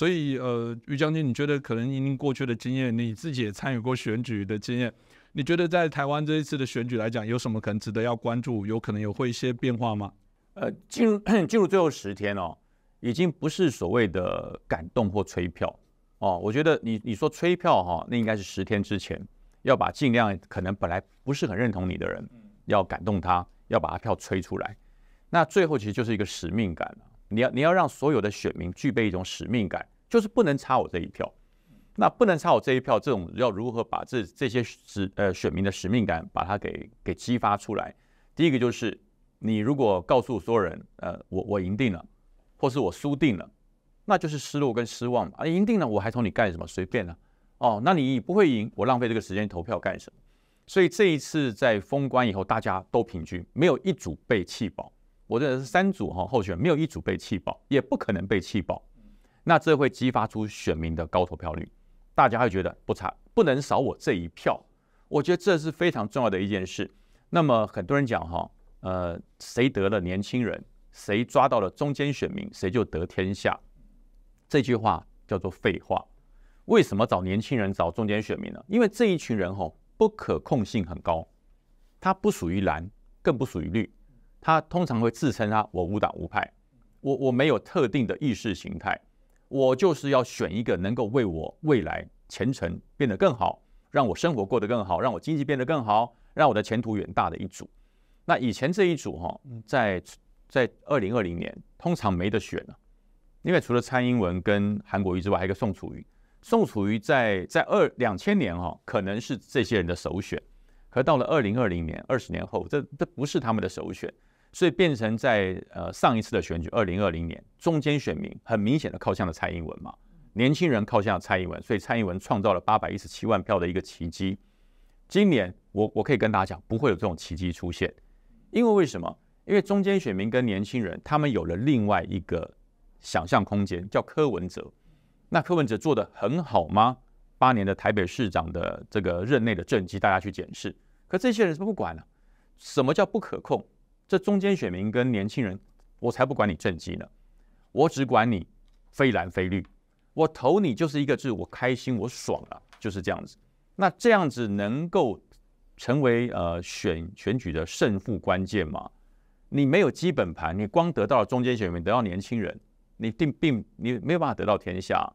所以呃，于将军，你觉得可能因过去的经验，你自己也参与过选举的经验，你觉得在台湾这一次的选举来讲，有什么可能值得要关注？有可能有会一些变化吗？呃，进入进入最后十天哦，已经不是所谓的感动或催票哦。我觉得你你说催票哈，那应该是十天之前要把尽量可能本来不是很认同你的人，要感动他，要把他票催出来。那最后其实就是一个使命感了。你要你要让所有的选民具备一种使命感，就是不能差我这一票。那不能差我这一票，这种要如何把这这些使呃选民的使命感把它给给激发出来？第一个就是。你如果告诉所有人，呃，我我赢定了，或是我输定了，那就是失落跟失望嘛。啊，赢定了，我还同你干什么？随便了。哦，那你不会赢，我浪费这个时间投票干什么？所以这一次在封关以后，大家都平均，没有一组被气饱。我认为是三组哈候选，没有一组被气饱，也不可能被气饱。那这会激发出选民的高投票率，大家会觉得不差，不能少我这一票。我觉得这是非常重要的一件事。那么很多人讲哈。呃，谁得了年轻人，谁抓到了中间选民，谁就得天下。这句话叫做废话。为什么找年轻人、找中间选民呢？因为这一群人吼不可控性很高，他不属于蓝，更不属于绿，他通常会自称他我无党无派，我我没有特定的意识形态，我就是要选一个能够为我未来前程变得更好，让我生活过得更好，让我经济变得更好，让我的前途远大的一组。那以前这一组哈，在在二零二零年通常没得选了，因为除了蔡英文跟韩国瑜之外，还有一个宋楚瑜。宋楚瑜在在二两千年哈，可能是这些人的首选，可到了二零二零年，二十年后，这这不是他们的首选，所以变成在呃上一次的选举二零二零年，中间选民很明显的靠向了蔡英文嘛，年轻人靠向了蔡英文，所以蔡英文创造了八百一十七万票的一个奇迹。今年我我可以跟大家讲，不会有这种奇迹出现。因为为什么？因为中间选民跟年轻人，他们有了另外一个想象空间，叫柯文哲。那柯文哲做的很好吗？八年的台北市长的这个任内的政绩，大家去检视。可这些人是不管了。什么叫不可控？这中间选民跟年轻人，我才不管你政绩呢，我只管你非蓝非绿。我投你就是一个字，我开心，我爽了，就是这样子。那这样子能够。成为呃选选举的胜负关键吗？你没有基本盘，你光得到了中间选民，得到年轻人，你并并你没有办法得到天下。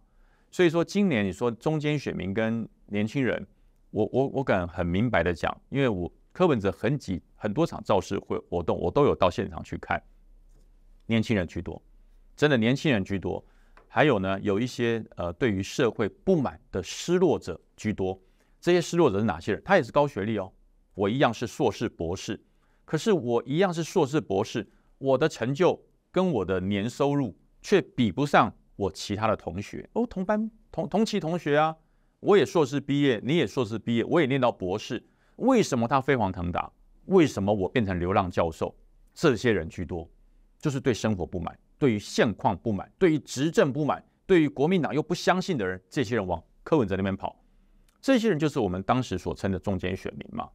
所以说，今年你说中间选民跟年轻人，我我我敢很明白的讲，因为我柯文哲很几很多场造势会活动，我都有到现场去看，年轻人居多，真的年轻人居多。还有呢，有一些呃对于社会不满的失落者居多。这些失落者是哪些人？他也是高学历哦，我一样是硕士博士，可是我一样是硕士博士，我的成就跟我的年收入却比不上我其他的同学哦，同班同同期同学啊，我也硕士毕业，你也硕士毕业，我也念到博士，为什么他飞黄腾达？为什么我变成流浪教授？这些人居多，就是对生活不满，对于现况不满，对于执政不满，对于国民党又不相信的人，这些人往柯文哲那边跑。这些人就是我们当时所称的中间选民嘛？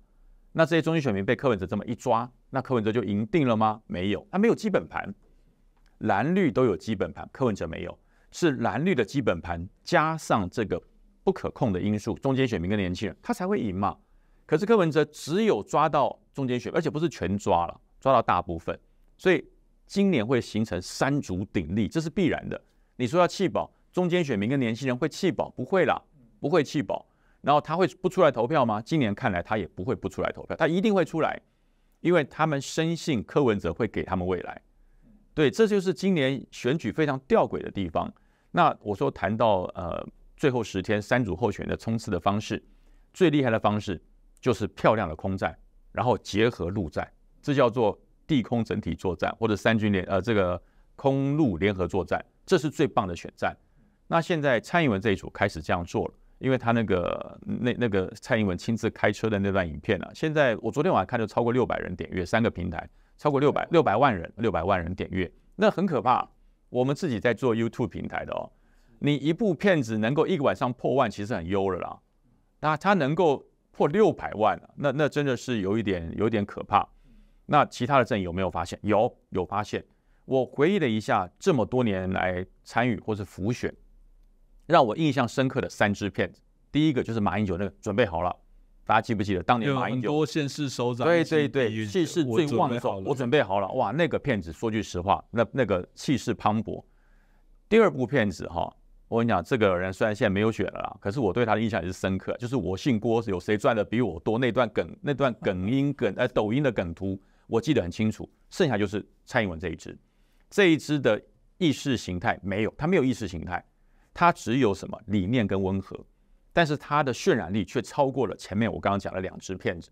那这些中间选民被柯文哲这么一抓，那柯文哲就赢定了吗？没有，他没有基本盘，蓝绿都有基本盘，柯文哲没有，是蓝绿的基本盘加上这个不可控的因素，中间选民跟年轻人，他才会赢嘛。可是柯文哲只有抓到中间选，而且不是全抓了，抓到大部分，所以今年会形成三足鼎立，这是必然的。你说要弃保，中间选民跟年轻人会弃保？不会啦，不会弃保。然后他会不出来投票吗？今年看来他也不会不出来投票，他一定会出来，因为他们深信柯文哲会给他们未来。对，这就是今年选举非常吊诡的地方。那我说谈到呃最后十天三组候选的冲刺的方式，最厉害的方式就是漂亮的空战，然后结合陆战，这叫做地空整体作战或者三军联呃这个空陆联合作战，这是最棒的选战。那现在蔡英文这一组开始这样做了。因为他那个那那个蔡英文亲自开车的那段影片啊，现在我昨天晚上看就超过六百人点阅，三个平台超过六百六百万人，六百万人点阅，那很可怕。我们自己在做 YouTube 平台的哦，你一部片子能够一个晚上破万，其实很优了啦。那他能够破六百万了，那那真的是有一点有点可怕。那其他的阵有没有发现？有有发现。我回忆了一下，这么多年来参与或是浮选。让我印象深刻的三支片子，第一个就是马英九那个准备好了，大家记不记得当年马英九？很多县市首长对对对，气势最旺准备好盛，我准备好了，哇，那个片子说句实话，那那个气势磅礴。第二部片子哈，我跟你讲，这个人虽然现在没有选了啦，可是我对他的印象也是深刻，就是我姓郭，有谁赚的比我多？那段梗，那段梗音梗呃抖音的梗图，我记得很清楚。剩下就是蔡英文这一支，这一支的意识形态没有，他没有意识形态，他只有什么理念跟温和，但是他的渲染力却超过了前面我刚刚讲的两支骗子。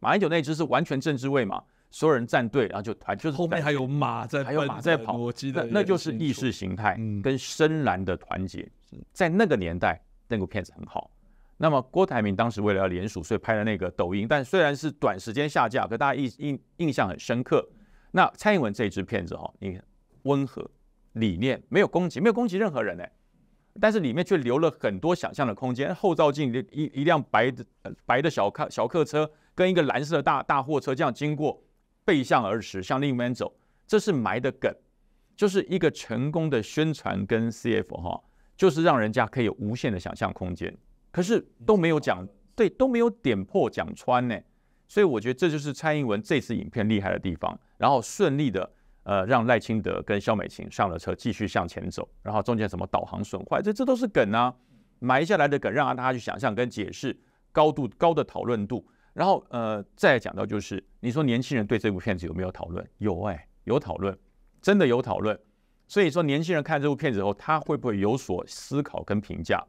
马英九那支是完全政治味嘛，所有人站队，然后就团就是后面还有马在还有马在跑我记那得那就是意识形态嗯跟深蓝的团结，在那个年代，那部片子很好。那么郭台铭当时为了要联署，所以拍了那个抖音，但虽然是短时间下架，可大家印印印象很深刻。那蔡英文这支片子哈，你看温和理念，没有攻击，没有攻击任何人呢，但是里面却留了很多想象的空间。后照镜一一辆白的呃白的小客小客车跟一个蓝色的大大货车这样经过，背向而驰，向另一边走，这是埋的梗，就是一个成功的宣传跟 CF 哈，就是让人家可以有无限的想象空间，可是都没有讲对，都没有点破讲穿呢。所以我觉得这就是蔡英文这次影片厉害的地方，然后顺利的呃让赖清德跟肖美琴上了车继续向前走，然后中间什么导航损坏，这这都是梗啊，埋下来的梗让大家去想象跟解释，高度高的讨论度，然后呃再讲到就是你说年轻人对这部片子有没有讨论？有哎、有讨论，真的有讨论。所以说年轻人看这部片子后，他会不会有所思考跟评价？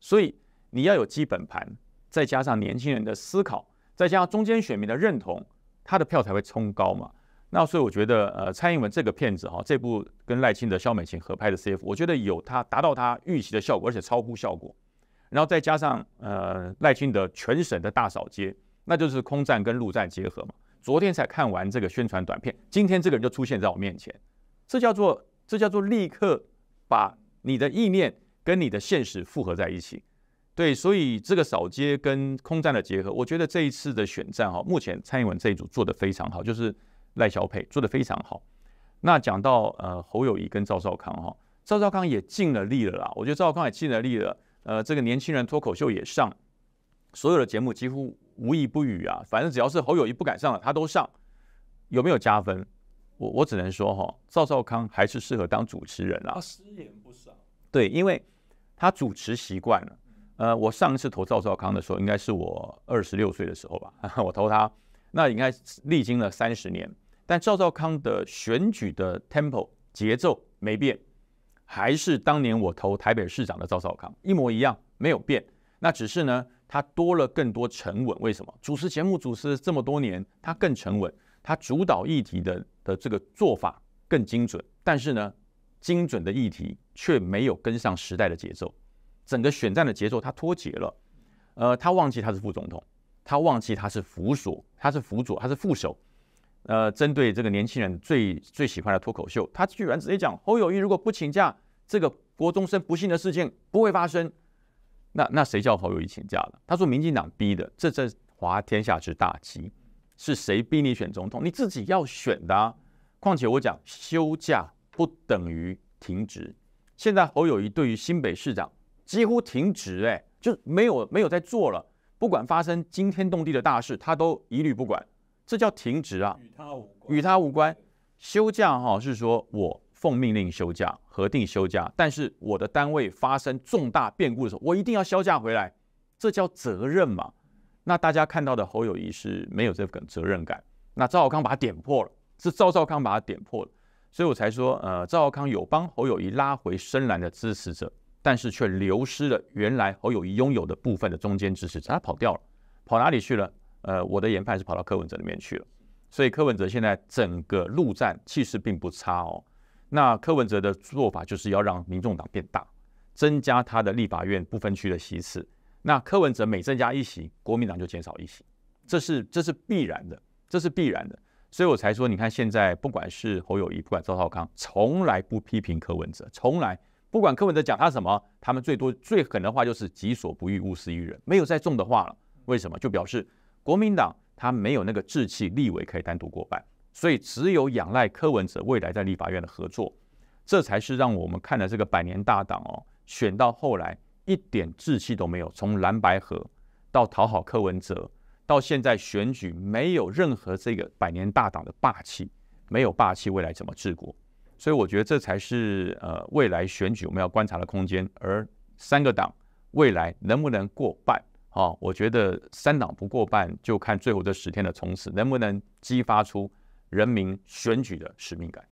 所以你要有基本盘，再加上年轻人的思考。再加上中间选民的认同，他的票才会冲高嘛。那所以我觉得，呃，蔡英文这个片子哈，这部跟赖清德、萧美琴合拍的 CF，我觉得有他达到他预期的效果，而且超乎效果。然后再加上呃赖清德全省的大扫街，那就是空战跟陆战结合嘛。昨天才看完这个宣传短片，今天这个人就出现在我面前，这叫做这叫做立刻把你的意念跟你的现实复合在一起。对，所以这个扫街跟空战的结合，我觉得这一次的选战哈，目前蔡英文这一组做得非常好，就是赖小培做得非常好。那讲到呃侯友谊跟赵少康哈，赵少康也尽了力了啦，我觉得赵少康也尽了力了。呃，这个年轻人脱口秀也上，所有的节目几乎无一不语啊，反正只要是侯友谊不敢上了，他都上，有没有加分？我我只能说哈，赵少康还是适合当主持人啦他。失言不少，对，因为他主持习惯了。呃，我上一次投赵少康的时候，应该是我二十六岁的时候吧，我投他，那应该历经了三十年，但赵少康的选举的 tempo 节奏没变，还是当年我投台北市长的赵少康一模一样，没有变。那只是呢，他多了更多沉稳。为什么？主持节目主持这么多年，他更沉稳，他主导议题的的这个做法更精准，但是呢，精准的议题却没有跟上时代的节奏。整个选战的节奏他脱节了，呃，他忘记他是副总统，他忘记他是辅佐，他是辅佐，他是副手。呃，针对这个年轻人最最喜欢的脱口秀，他居然直接讲侯友谊如果不请假，这个国中生不幸的事件不会发生。那那谁叫侯友谊请假了？他说民进党逼的，这这滑天下之大稽，是谁逼你选总统？你自己要选的啊。况且我讲休假不等于停职，现在侯友谊对于新北市长。几乎停职，哎，就没有没有在做了。不管发生惊天动地的大事，他都一律不管，这叫停职啊，与他无关。与他无关。休假哈是说我奉命令休假，核定休假，但是我的单位发生重大变故的时候，我一定要销假回来，这叫责任嘛。那大家看到的侯友谊是没有这份责任感，那赵少康把他点破了，是赵少康把他点破了，所以我才说，呃，赵少康有帮侯友谊拉回深蓝的支持者。但是却流失了原来侯友谊拥有的部分的中间支持者，他跑掉了，跑哪里去了？呃，我的研判是跑到柯文哲那边去了。所以柯文哲现在整个陆战气势并不差哦。那柯文哲的做法就是要让民众党变大，增加他的立法院不分区的席次。那柯文哲每增加一席，国民党就减少一席，这是这是必然的，这是必然的。所以我才说，你看现在不管是侯友谊，不管赵少康，从来不批评柯文哲，从来。不管柯文哲讲他什么，他们最多最狠的话就是“己所不欲，勿施于人”，没有再重的话了。为什么？就表示国民党他没有那个志气，立委可以单独过半，所以只有仰赖柯文哲未来在立法院的合作，这才是让我们看了这个百年大党哦，选到后来一点志气都没有，从蓝白河到讨好柯文哲，到现在选举没有任何这个百年大党的霸气，没有霸气，未来怎么治国？所以我觉得这才是呃未来选举我们要观察的空间。而三个党未来能不能过半？啊，我觉得三党不过半，就看最后这十天的冲刺能不能激发出人民选举的使命感。